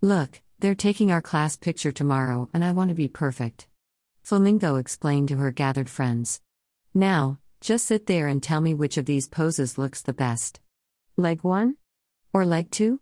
Look, they're taking our class picture tomorrow, and I want to be perfect. Flamingo explained to her gathered friends. Now, just sit there and tell me which of these poses looks the best. Leg 1? Or leg 2?